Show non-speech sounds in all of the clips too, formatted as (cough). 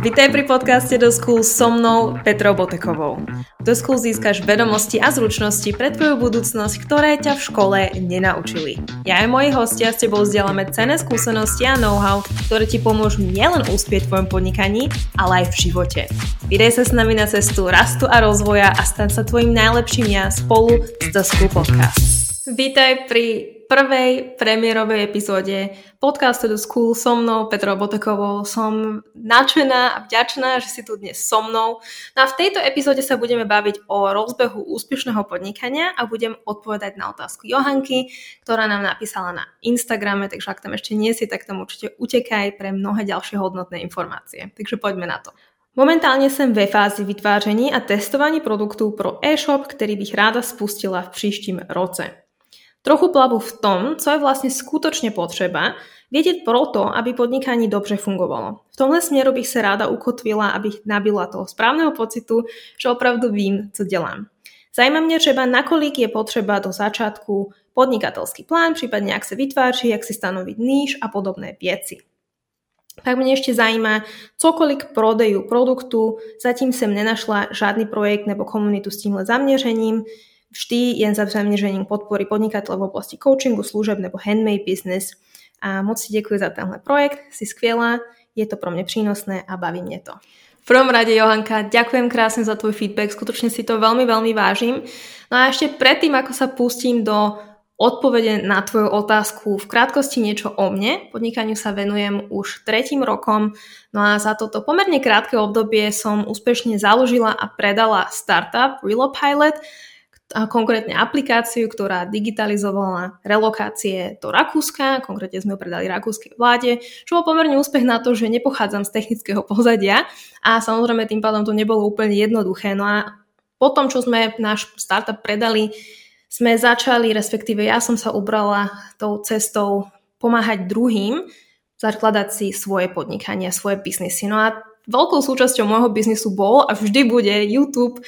Vítaj pri podcaste Do School so mnou Petrou Botekovou. Do School získaš vedomosti a zručnosti pre tvoju budúcnosť, ktoré ťa v škole nenaučili. Ja a moji hostia s tebou vzdielame cenné skúsenosti a know-how, ktoré ti pomôžu nielen uspieť v tvojom podnikaní, ale aj v živote. Vydaj sa s nami na cestu rastu a rozvoja a stan sa tvojim najlepším ja spolu s The School Podcast. Vítaj pri prvej premiérovej epizóde podcastu The School so mnou, Petrou Botekovou. Som nadšená a vďačná, že si tu dnes so mnou. No a v tejto epizóde sa budeme baviť o rozbehu úspešného podnikania a budem odpovedať na otázku Johanky, ktorá nám napísala na Instagrame, takže ak tam ešte nie si, tak tam určite utekaj pre mnohé ďalšie hodnotné informácie. Takže poďme na to. Momentálne som ve fázi vytváření a testovaní produktu pro e-shop, ktorý bych ráda spustila v příštím roce. Trochu plavu v tom, co je vlastne skutočne potreba, vedieť proto, aby podnikanie dobře fungovalo. V tomhle směru bych se ráda ukotvila, abych nabila toho správneho pocitu, že opravdu vím, co dělám. Zajímá mě třeba, nakolik je potřeba do začátku podnikatelský plán, případně jak se vytváří, jak si stanoviť níž a podobné věci. Tak mne ešte zajímá, cokoľvek prodeju produktu, zatím som nenašla žádný projekt nebo komunitu s tímhle zaměřením, vždy jen za zaměřením podpory podnikateľov v oblasti coachingu, služeb nebo handmade business. A moc si ďakujem za tenhle projekt, si skvělá, je to pro mňa prínosné a baví mne to. V prvom rade, Johanka, ďakujem krásne za tvoj feedback, skutočne si to veľmi, veľmi vážim. No a ešte predtým, ako sa pustím do odpovede na tvoju otázku. V krátkosti niečo o mne. Podnikaniu sa venujem už tretím rokom, no a za toto pomerne krátke obdobie som úspešne založila a predala startup Relopilot, a konkrétne aplikáciu, ktorá digitalizovala relokácie do Rakúska, konkrétne sme ho predali rakúskej vláde, čo bol pomerne úspech na to, že nepochádzam z technického pozadia a samozrejme tým pádom to nebolo úplne jednoduché. No a potom, čo sme náš startup predali, sme začali, respektíve ja som sa ubrala tou cestou pomáhať druhým, zakladať si svoje podnikanie, svoje biznisy. No a veľkou súčasťou môjho biznisu bol a vždy bude YouTube,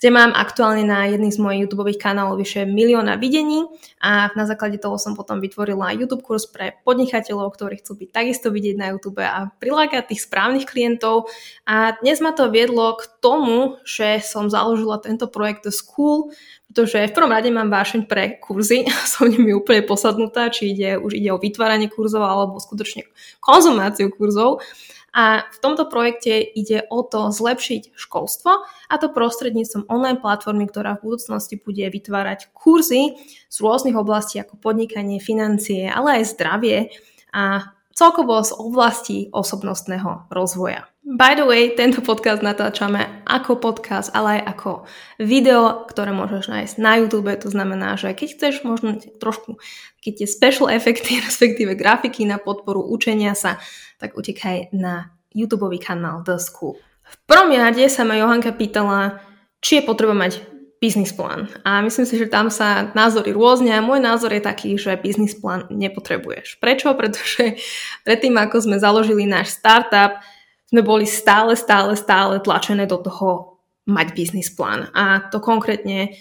kde mám aktuálne na jedných z mojich YouTube kanálov vyše milióna videní a na základe toho som potom vytvorila YouTube kurz pre podnikateľov, ktorí chcú byť takisto vidieť na YouTube a prilákať tých správnych klientov. A dnes ma to viedlo k tomu, že som založila tento projekt The School, pretože v prvom rade mám vášeň pre kurzy, (laughs) som nimi úplne posadnutá, či ide, už ide o vytváranie kurzov alebo skutočne konzumáciu kurzov. A v tomto projekte ide o to zlepšiť školstvo a to prostredníctvom online platformy, ktorá v budúcnosti bude vytvárať kurzy z rôznych oblastí ako podnikanie, financie, ale aj zdravie a celkovo z oblasti osobnostného rozvoja. By the way, tento podcast natáčame ako podcast, ale aj ako video, ktoré môžeš nájsť na YouTube. To znamená, že keď chceš možno trošku keď tie special efekty, (laughs) respektíve grafiky na podporu učenia sa, tak utekaj na YouTube kanál The School. V prvom rade sa ma Johanka pýtala, či je potreba mať biznis plán. A myslím si, že tam sa názory rôzne a môj názor je taký, že biznis plán nepotrebuješ. Prečo? (laughs) Pretože predtým, ako sme založili náš startup, sme boli stále, stále, stále tlačené do toho mať biznis plán. A to konkrétne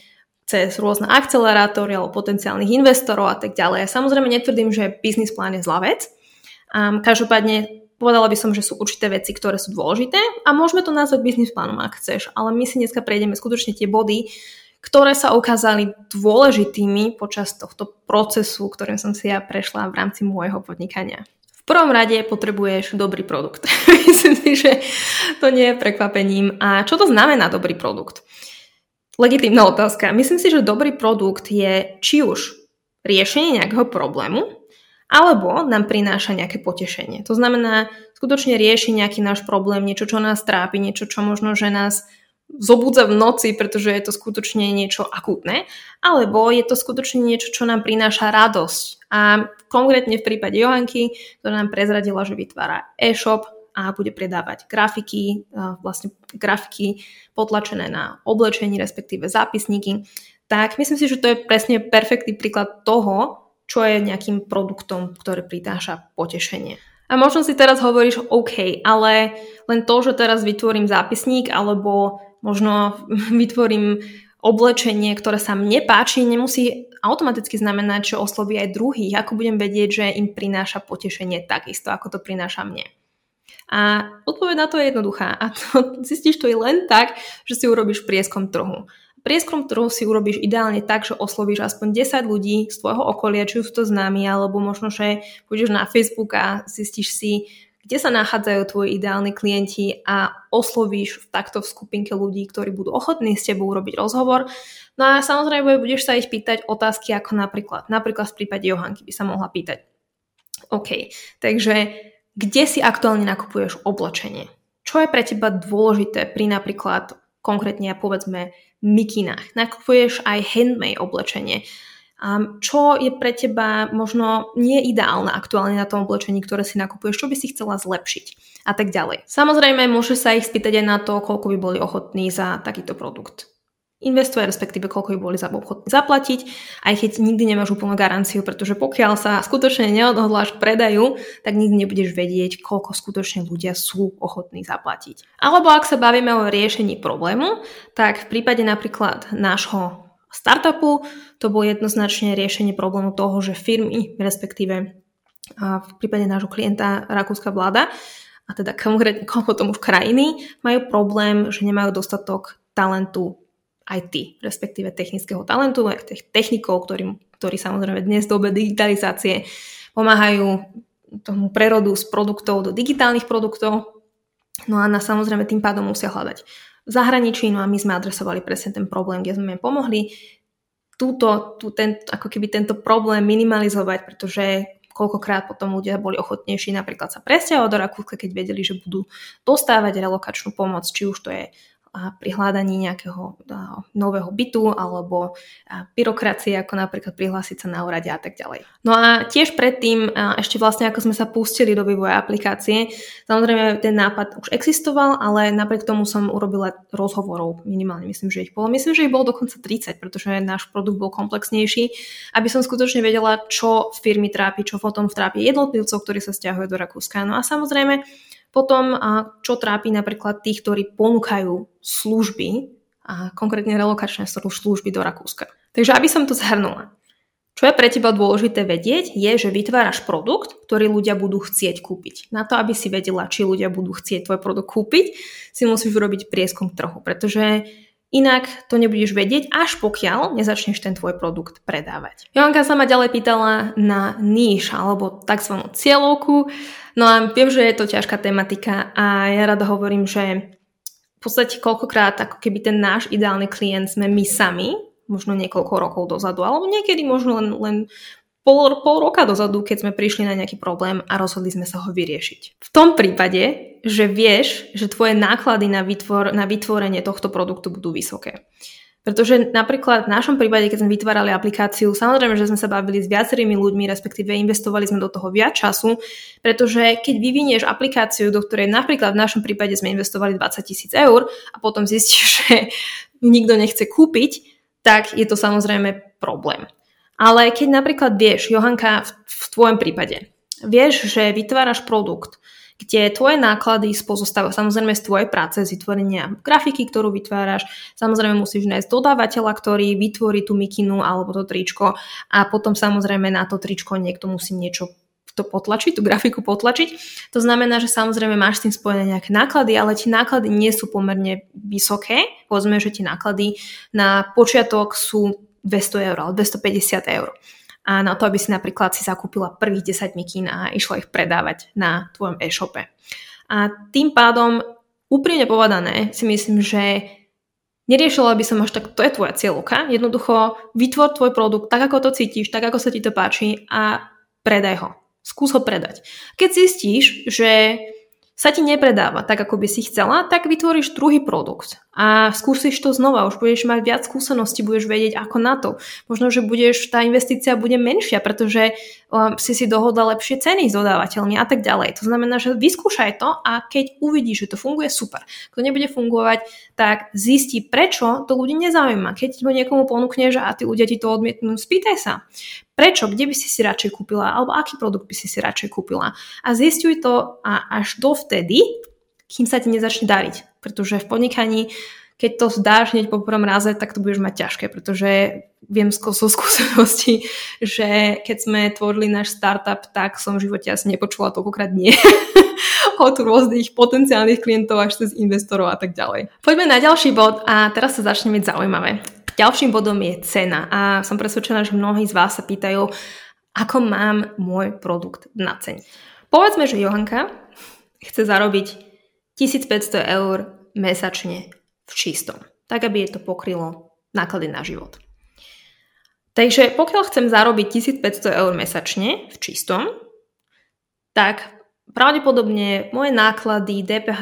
cez rôzne akcelerátory alebo potenciálnych investorov a tak ďalej. Ja samozrejme netvrdím, že biznis plán je zlá vec. Um, každopádne povedala by som, že sú určité veci, ktoré sú dôležité a môžeme to nazvať biznis plánom, ak chceš. Ale my si dneska prejdeme skutočne tie body, ktoré sa ukázali dôležitými počas tohto procesu, ktorým som si ja prešla v rámci môjho podnikania prvom rade potrebuješ dobrý produkt. (laughs) Myslím si, že to nie je prekvapením. A čo to znamená dobrý produkt? Legitímna otázka. Myslím si, že dobrý produkt je či už riešenie nejakého problému, alebo nám prináša nejaké potešenie. To znamená, skutočne rieši nejaký náš problém, niečo, čo nás trápi, niečo, čo možno, že nás zobudza v noci, pretože je to skutočne niečo akútne, alebo je to skutočne niečo, čo nám prináša radosť. A konkrétne v prípade Johanky, ktorá nám prezradila, že vytvára e-shop a bude predávať grafiky, vlastne grafiky potlačené na oblečení, respektíve zápisníky, tak myslím si, že to je presne perfektný príklad toho, čo je nejakým produktom, ktorý pritáša potešenie. A možno si teraz hovoríš, OK, ale len to, že teraz vytvorím zápisník alebo možno (laughs) vytvorím oblečenie, ktoré sa mne páči, nemusí automaticky znamenať, že osloví aj druhých. Ako budem vedieť, že im prináša potešenie takisto, ako to prináša mne. A odpoveď na to je jednoduchá. A to, (laughs) zistíš to i len tak, že si urobíš prieskom trhu. Prieskom trhu si urobíš ideálne tak, že oslovíš aspoň 10 ľudí z tvojho okolia, či už to známi, alebo možno, že pôjdeš na Facebook a zistíš si, kde sa nachádzajú tvoji ideálni klienti a oslovíš takto v skupinke ľudí, ktorí budú ochotní s tebou urobiť rozhovor. No a samozrejme budeš sa ich pýtať otázky ako napríklad, napríklad v prípade Johanky by sa mohla pýtať. OK, takže kde si aktuálne nakupuješ oblečenie? Čo je pre teba dôležité pri napríklad konkrétne povedzme mikinách? Nakupuješ aj handmade oblečenie. Um, čo je pre teba možno nie ideálne aktuálne na tom oblečení, ktoré si nakupuješ, čo by si chcela zlepšiť a tak ďalej. Samozrejme, môže sa ich spýtať aj na to, koľko by boli ochotní za takýto produkt investuje, respektíve koľko by boli za obchod zaplatiť, aj keď nikdy nemáš úplnú garanciu, pretože pokiaľ sa skutočne neodhodláš k predaju, tak nikdy nebudeš vedieť, koľko skutočne ľudia sú ochotní zaplatiť. Alebo ak sa bavíme o riešení problému, tak v prípade napríklad nášho startupu to bolo jednoznačne riešenie problému toho, že firmy, respektíve v prípade nášho klienta rakúska vláda, a teda konkrétne (laughs) potom už krajiny, majú problém, že nemajú dostatok talentu IT, respektíve technického talentu, aj technikov, ktorý, ktorí samozrejme dnes v dobe digitalizácie pomáhajú tomu prerodu z produktov do digitálnych produktov. No a na samozrejme tým pádom musia hľadať zahraničí, no a my sme adresovali presne ten problém, kde sme pomohli túto, tú, ten, ako keby tento problém minimalizovať, pretože koľkokrát potom ľudia boli ochotnejší napríklad sa presťahovať do Rakúska, keď vedeli, že budú dostávať relokačnú pomoc, či už to je pri hľadaní nejakého nového bytu alebo byrokracie, ako napríklad prihlásiť sa na úrade a tak ďalej. No a tiež predtým, ešte vlastne ako sme sa pustili do vývoja aplikácie, samozrejme ten nápad už existoval, ale napriek tomu som urobila rozhovorov, minimálne myslím, že ich bolo. Myslím, že ich bolo dokonca 30, pretože náš produkt bol komplexnejší, aby som skutočne vedela, čo firmy trápi, čo potom trápi jednotlivcov, ktorí sa stiahujú do Rakúska. No a samozrejme, potom, čo trápi napríklad tých, ktorí ponúkajú služby, a konkrétne relokačné služby do Rakúska. Takže aby som to zhrnula. Čo je pre teba dôležité vedieť, je, že vytváraš produkt, ktorý ľudia budú chcieť kúpiť. Na to, aby si vedela, či ľudia budú chcieť tvoj produkt kúpiť, si musíš urobiť prieskum trhu, pretože Inak to nebudeš vedieť, až pokiaľ nezačneš ten tvoj produkt predávať. Joanka sa ma ďalej pýtala na níž alebo tzv. cieľovku. No a viem, že je to ťažká tematika a ja rada hovorím, že v podstate koľkokrát ako keby ten náš ideálny klient sme my sami, možno niekoľko rokov dozadu, alebo niekedy možno len, len pol, pol roka dozadu, keď sme prišli na nejaký problém a rozhodli sme sa ho vyriešiť. V tom prípade že vieš, že tvoje náklady na, vytvor, na vytvorenie tohto produktu budú vysoké. Pretože napríklad v našom prípade, keď sme vytvárali aplikáciu, samozrejme, že sme sa bavili s viacerými ľuďmi, respektíve investovali sme do toho viac času, pretože keď vyvinieš aplikáciu, do ktorej napríklad v našom prípade sme investovali 20 tisíc eur a potom zistíš, (laughs) že nikto nechce kúpiť, tak je to samozrejme problém. Ale keď napríklad vieš, Johanka, v, v tvojom prípade, vieš, že vytváraš produkt, kde tvoje náklady pozostávajú samozrejme z tvojej práce, z vytvorenia grafiky, ktorú vytváraš. Samozrejme musíš nájsť dodávateľa, ktorý vytvorí tú mikinu alebo to tričko a potom samozrejme na to tričko niekto musí niečo to potlačiť, tú grafiku potlačiť. To znamená, že samozrejme máš s tým spojené nejaké náklady, ale tie náklady nie sú pomerne vysoké. Povedzme, že tie náklady na počiatok sú 200 eur alebo 250 eur a na to, aby si napríklad si zakúpila prvých 10 mikín a išla ich predávať na tvojom e-shope. A tým pádom, úprimne povedané, si myslím, že neriešila by som až tak, to je tvoja cieľovka, jednoducho vytvor tvoj produkt tak, ako to cítiš, tak, ako sa ti to páči a predaj ho. Skús ho predať. Keď zistíš, že sa ti nepredáva tak, ako by si chcela, tak vytvoríš druhý produkt a skúsiš to znova, už budeš mať viac skúseností, budeš vedieť ako na to. Možno, že budeš, tá investícia bude menšia, pretože um, si si dohodla lepšie ceny s dodávateľmi a tak ďalej. To znamená, že vyskúšaj to a keď uvidíš, že to funguje, super. Keď nebude fungovať, tak zistí, prečo to ľudí nezaujíma. Keď to niekomu ponúkneš a tí ľudia ti to odmietnú, spýtaj sa. Prečo? Kde by si si radšej kúpila? Alebo aký produkt by si si radšej kúpila? A zistuj to a až dovtedy, kým sa ti nezačne dariť. Pretože v podnikaní, keď to zdáš hneď po prvom raze, tak to budeš mať ťažké, pretože viem zo (laughs) skúsenosti, že keď sme tvorili náš startup, tak som v živote asi nepočula toľkokrát nie (laughs) od rôznych potenciálnych klientov až cez investorov a tak ďalej. Poďme na ďalší bod a teraz sa začne byť zaujímavé. Ďalším bodom je cena a som presvedčená, že mnohí z vás sa pýtajú, ako mám môj produkt na cene. Povedzme, že Johanka chce zarobiť 1500 eur mesačne v čistom, tak aby je to pokrylo náklady na život. Takže pokiaľ chcem zarobiť 1500 eur mesačne v čistom, tak pravdepodobne moje náklady, DPH,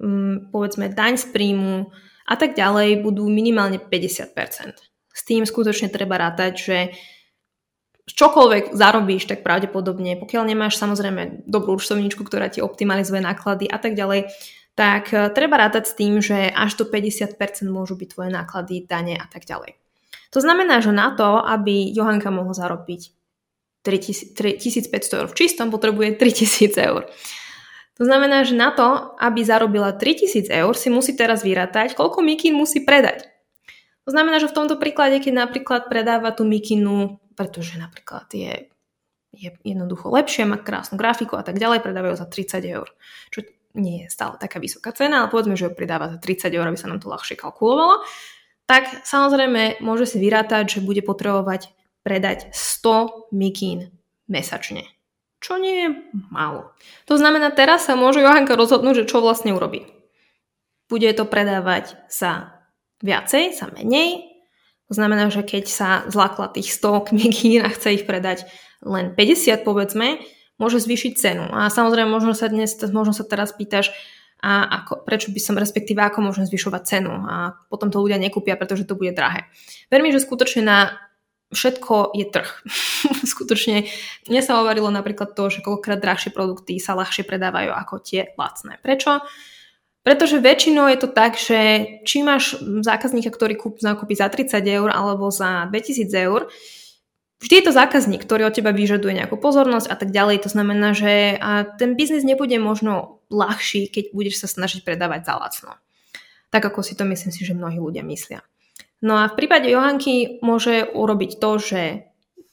mm, povedzme daň z príjmu, a tak ďalej budú minimálne 50%. S tým skutočne treba rátať, že čokoľvek zarobíš, tak pravdepodobne, pokiaľ nemáš samozrejme dobrú účtovníčku, ktorá ti optimalizuje náklady a tak ďalej, tak eh, treba rátať s tým, že až do 50% môžu byť tvoje náklady, dane a tak ďalej. To znamená, že na to, aby Johanka mohla zarobiť 3500 eur v čistom, potrebuje 3000 eur. To znamená, že na to, aby zarobila 3000 eur, si musí teraz vyrátať, koľko mikín musí predať. To znamená, že v tomto príklade, keď napríklad predáva tú mikinu, pretože napríklad je, je jednoducho lepšie, má krásnu grafiku a tak ďalej, predávajú za 30 eur. Čo nie je stále taká vysoká cena, ale povedzme, že ho pridáva za 30 eur, aby sa nám to ľahšie kalkulovalo, tak samozrejme môže si vyrátať, že bude potrebovať predať 100 mikín mesačne čo nie je málo. To znamená, teraz sa môže Johanka rozhodnúť, že čo vlastne urobí. Bude to predávať sa viacej, sa menej. To znamená, že keď sa zlakla tých 100 knihy a chce ich predať len 50 povedzme, môže zvýšiť cenu. A samozrejme, možno sa dnes, možno sa teraz pýtaš, a ako, prečo by som, respektíve ako môžem zvyšovať cenu a potom to ľudia nekúpia, pretože to bude drahé. Verím, že skutočne na všetko je trh. (laughs) Skutočne mne sa hovorilo napríklad to, že koľkokrát drahšie produkty sa ľahšie predávajú ako tie lacné. Prečo? Pretože väčšinou je to tak, že či máš zákazníka, ktorý kúp, nakúpi za 30 eur alebo za 2000 eur, vždy je to zákazník, ktorý od teba vyžaduje nejakú pozornosť a tak ďalej. To znamená, že ten biznis nebude možno ľahší, keď budeš sa snažiť predávať za lacno. Tak ako si to myslím si, že mnohí ľudia myslia. No a v prípade Johanky môže urobiť to, že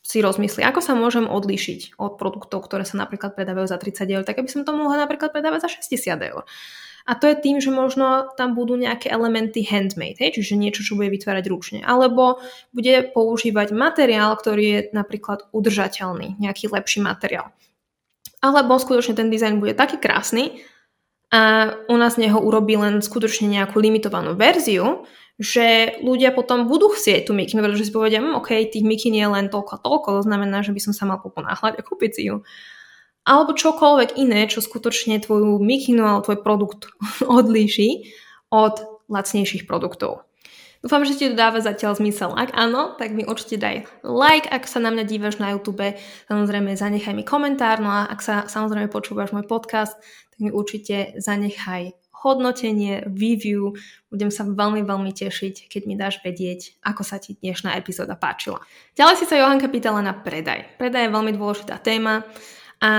si rozmyslí, ako sa môžem odlíšiť od produktov, ktoré sa napríklad predávajú za 30 eur, tak aby som to mohla napríklad predávať za 60 eur. A to je tým, že možno tam budú nejaké elementy handmade, hej? čiže niečo, čo bude vytvárať ručne. Alebo bude používať materiál, ktorý je napríklad udržateľný, nejaký lepší materiál. Alebo skutočne ten dizajn bude taký krásny a u nás neho urobí len skutočne nejakú limitovanú verziu, že ľudia potom budú chcieť tú mikinu, pretože si povedia, hm, OK, tých mikin je len toľko a toľko, to znamená, že by som sa mal poponáhľať a kúpiť si ju. Alebo čokoľvek iné, čo skutočne tvoju mikinu alebo tvoj produkt (laughs) odlíši od lacnejších produktov. Dúfam, že ti to dáva zatiaľ zmysel. Ak áno, tak mi určite daj like, ak sa na mňa dívaš na YouTube. Samozrejme, zanechaj mi komentár. No a ak sa samozrejme počúvaš môj podcast, tak mi určite zanechaj hodnotenie, review. Budem sa veľmi, veľmi tešiť, keď mi dáš vedieť, ako sa ti dnešná epizóda páčila. Ďalej si sa Johanka pýtala na predaj. Predaj je veľmi dôležitá téma a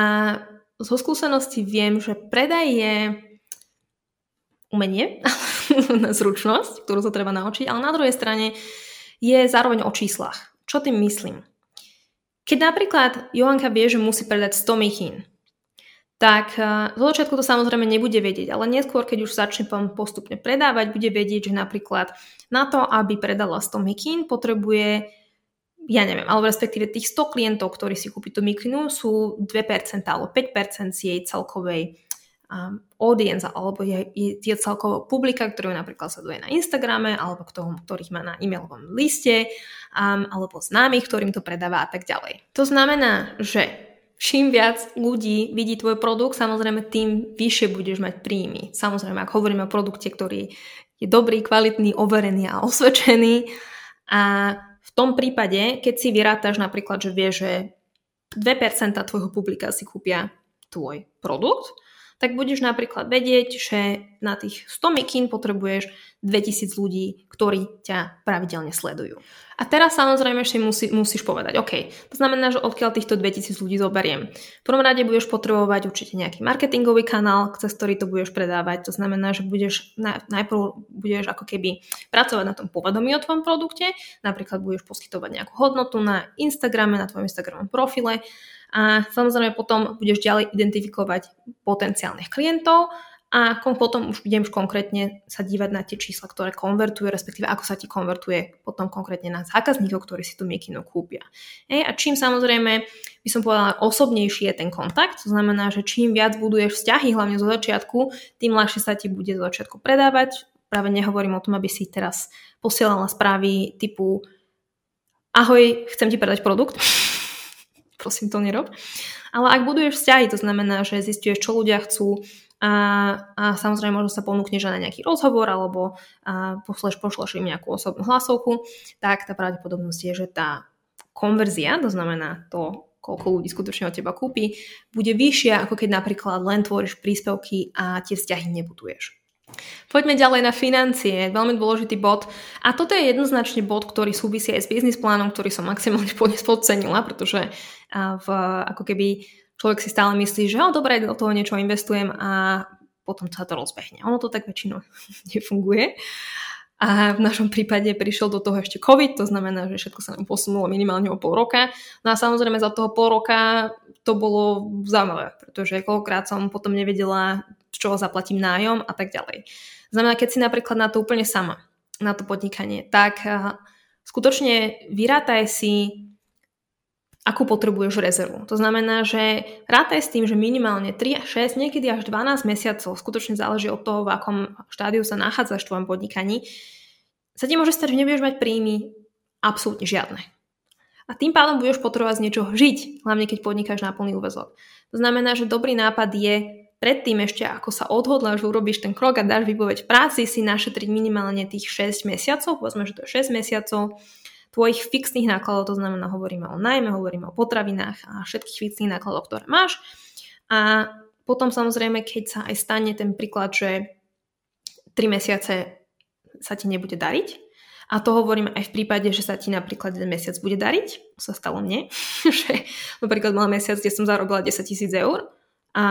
zo skúsenosti viem, že predaj je umenie, (laughs) zručnosť, ktorú sa treba naučiť, ale na druhej strane je zároveň o číslach. Čo tým myslím? Keď napríklad Johanka vie, že musí predať 100 mikín, tak eh, zo začiatku to samozrejme nebude vedieť, ale neskôr, keď už začne postupne predávať, bude vedieť, že napríklad na to, aby predala 100 mikín, potrebuje ja neviem, alebo respektíve tých 100 klientov, ktorí si kúpi tú mikinu, sú 2% alebo 5% z jej celkovej um, audience alebo je, je, je celkovo publika, ktorú napríklad sleduje na Instagrame alebo ktorým, ktorých má na e-mailovom liste um, alebo známych, ktorým to predáva a tak ďalej. To znamená, že čím viac ľudí vidí tvoj produkt, samozrejme tým vyššie budeš mať príjmy. Samozrejme, ak hovoríme o produkte, ktorý je dobrý, kvalitný, overený a osvedčený. A v tom prípade, keď si vyrátaš napríklad, že vieš, že 2% tvojho publika si kúpia tvoj produkt, tak budeš napríklad vedieť, že na tých 100 mikín potrebuješ 2000 ľudí, ktorí ťa pravidelne sledujú. A teraz samozrejme ešte musí, musíš povedať, OK, to znamená, že odkiaľ týchto 2000 ľudí zoberiem. V prvom rade budeš potrebovať určite nejaký marketingový kanál, cez ktorý to budeš predávať. To znamená, že budeš najprv budeš ako keby pracovať na tom povedomí o tvojom produkte, napríklad budeš poskytovať nejakú hodnotu na Instagrame, na tvojom Instagramom profile a samozrejme potom budeš ďalej identifikovať potenciálnych klientov a potom už idem konkrétne sa dívať na tie čísla, ktoré konvertujú, respektíve ako sa ti konvertuje potom konkrétne na zákazníkov, ktorí si tú mikinu kúpia. Hej, a čím samozrejme by som povedala osobnejší je ten kontakt, to znamená, že čím viac buduješ vzťahy, hlavne zo začiatku, tým ľahšie sa ti bude zo začiatku predávať. Práve nehovorím o tom, aby si teraz posielala správy typu ahoj, chcem ti predať produkt. (laughs) Prosím, to nerob. Ale ak buduješ vzťahy, to znamená, že zistuješ, čo ľudia chcú, a, a samozrejme možno sa ponúkneš na nejaký rozhovor alebo a pošleš, pošleš im nejakú osobnú hlasovku, tak tá pravdepodobnosť je, že tá konverzia, to znamená to, koľko ľudí skutočne od teba kúpi, bude vyššia, ako keď napríklad len tvoríš príspevky a tie vzťahy nebuduješ. Poďme ďalej na financie, veľmi dôležitý bod. A toto je jednoznačne bod, ktorý súvisí aj s biznis plánom, ktorý som maximálne (laughs) podcenila, pretože v, ako keby človek si stále myslí, že oh, dobre, do toho niečo investujem a potom sa to rozbehne. Ono to tak väčšinou (laughs) nefunguje. A v našom prípade prišiel do toho ešte COVID, to znamená, že všetko sa nám posunulo minimálne o pol roka. No a samozrejme za toho pol roka to bolo zaujímavé, pretože koľkokrát som potom nevedela, z čoho zaplatím nájom a tak ďalej. Znamená, keď si napríklad na to úplne sama, na to podnikanie, tak skutočne vyrátaj si akú potrebuješ rezervu. To znamená, že rátaj s tým, že minimálne 3, 6, niekedy až 12 mesiacov, skutočne záleží od toho, v akom štádiu sa nachádzaš v tvojom podnikaní, sa ti môže stať, že nebudeš mať príjmy absolútne žiadne. A tým pádom budeš potrebovať z niečoho žiť, hlavne keď podnikáš na plný úvezok. To znamená, že dobrý nápad je predtým ešte, ako sa odhodláš, urobíš ten krok a dáš vypoveď práci, si našetriť minimálne tých 6 mesiacov, povedzme, že to je 6 mesiacov, tvojich fixných nákladov, to znamená, hovoríme o najmä, hovoríme o potravinách a všetkých fixných nákladov, ktoré máš. A potom samozrejme, keď sa aj stane ten príklad, že 3 mesiace sa ti nebude dariť, a to hovorím aj v prípade, že sa ti napríklad jeden mesiac bude dariť, sa stalo mne, (laughs) že napríklad mal mesiac, kde som zarobila 10 tisíc eur a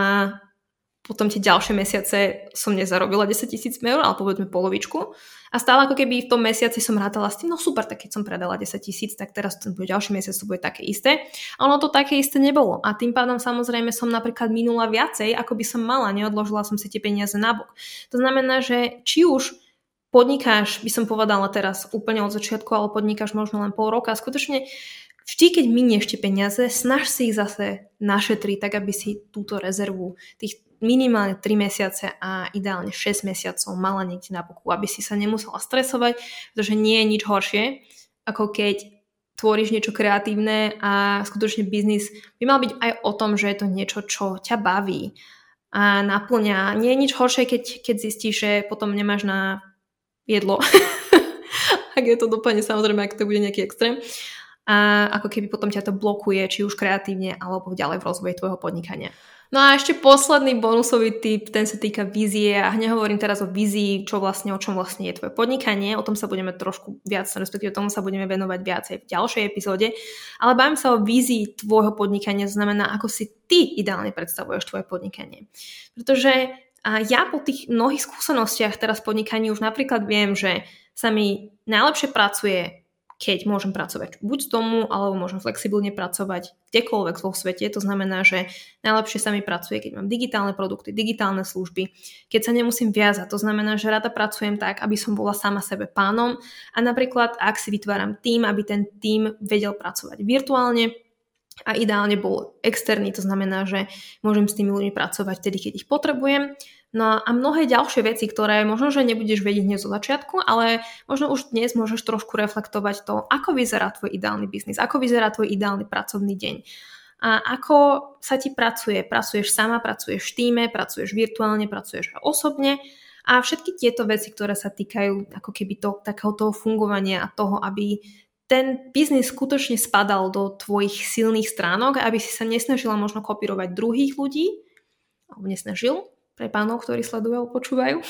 potom tie ďalšie mesiace som nezarobila 10 tisíc eur, ale povedzme polovičku. A stále ako keby v tom mesiaci som rátala s tým, no super, tak keď som predala 10 tisíc, tak teraz ten ďalší mesiac to bude také isté. A ono to také isté nebolo. A tým pádom samozrejme som napríklad minula viacej, ako by som mala, neodložila som si tie peniaze na bok. To znamená, že či už podnikáš, by som povedala teraz úplne od začiatku, ale podnikáš možno len pol roka, skutočne vždy, keď minieš tie peniaze, snaž si ich zase našetriť, tak aby si túto rezervu tých minimálne 3 mesiace a ideálne 6 mesiacov mala niekde na boku, aby si sa nemusela stresovať, pretože nie je nič horšie, ako keď tvoríš niečo kreatívne a skutočne biznis by mal byť aj o tom, že je to niečo, čo ťa baví a naplňa. Nie je nič horšie, keď, keď zistíš, že potom nemáš na jedlo. (laughs) ak je to dopadne, samozrejme, ak to bude nejaký extrém. A ako keby potom ťa to blokuje, či už kreatívne, alebo ďalej v rozvoji tvojho podnikania. No a ešte posledný bonusový tip, ten sa týka vízie a nehovorím teraz o vízii, čo vlastne, o čom vlastne je tvoje podnikanie, o tom sa budeme trošku viac, respektíve tomu sa budeme venovať viacej v ďalšej epizóde, ale bavím sa o vízii tvojho podnikania, znamená, ako si ty ideálne predstavuješ tvoje podnikanie. Pretože a ja po tých mnohých skúsenostiach teraz podnikaní už napríklad viem, že sa mi najlepšie pracuje keď môžem pracovať buď z domu, alebo môžem flexibilne pracovať kdekoľvek vo svete. To znamená, že najlepšie sa mi pracuje, keď mám digitálne produkty, digitálne služby, keď sa nemusím viazať. To znamená, že rada pracujem tak, aby som bola sama sebe pánom a napríklad, ak si vytváram tým, aby ten tým vedel pracovať virtuálne, a ideálne bol externý, to znamená, že môžem s tými ľuďmi pracovať vtedy, keď ich potrebujem No a mnohé ďalšie veci, ktoré možno, že nebudeš vedieť hneď zo začiatku, ale možno už dnes môžeš trošku reflektovať to, ako vyzerá tvoj ideálny biznis, ako vyzerá tvoj ideálny pracovný deň. A ako sa ti pracuje? Pracuješ sama, pracuješ v týme, pracuješ virtuálne, pracuješ osobne. A všetky tieto veci, ktoré sa týkajú ako keby to, takého toho fungovania a toho, aby ten biznis skutočne spadal do tvojich silných stránok, aby si sa nesnažila možno kopírovať druhých ľudí, alebo nesnažil, pre pánov, ktorí sledujú alebo počúvajú.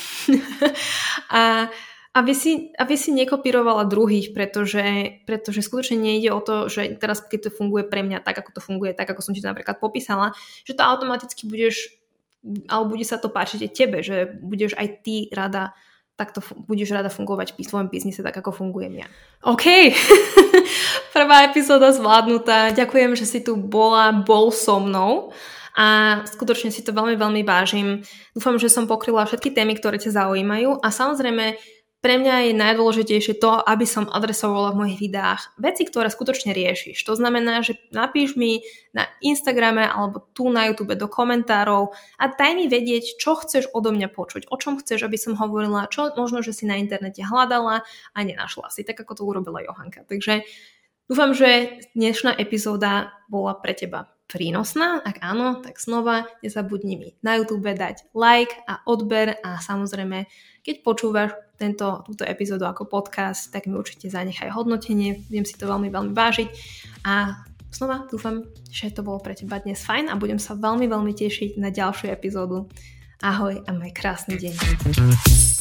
(laughs) a, aby si, aby si nekopírovala druhých, pretože, pretože skutočne nejde o to, že teraz keď to funguje pre mňa tak, ako to funguje, tak ako som ti to napríklad popísala, že to automaticky budeš, alebo bude sa to páčiť aj tebe, že budeš aj ty rada takto budeš rada fungovať v svojom biznise tak, ako fungujem ja. OK, (laughs) prvá epizóda zvládnutá. Ďakujem, že si tu bola, bol so mnou a skutočne si to veľmi, veľmi vážim. Dúfam, že som pokryla všetky témy, ktoré ťa zaujímajú a samozrejme pre mňa je najdôležitejšie to, aby som adresovala v mojich videách veci, ktoré skutočne riešiš. To znamená, že napíš mi na Instagrame alebo tu na YouTube do komentárov a daj mi vedieť, čo chceš odo mňa počuť, o čom chceš, aby som hovorila, čo možno, že si na internete hľadala a nenašla si, tak ako to urobila Johanka. Takže dúfam, že dnešná epizóda bola pre teba prínosná. Ak áno, tak znova nezabudni mi na YouTube dať like a odber a samozrejme, keď počúvaš tento, túto epizódu ako podcast, tak mi určite zanechaj hodnotenie, viem si to veľmi, veľmi vážiť a znova dúfam, že to bolo pre teba dnes fajn a budem sa veľmi, veľmi tešiť na ďalšiu epizódu. Ahoj a maj krásny deň.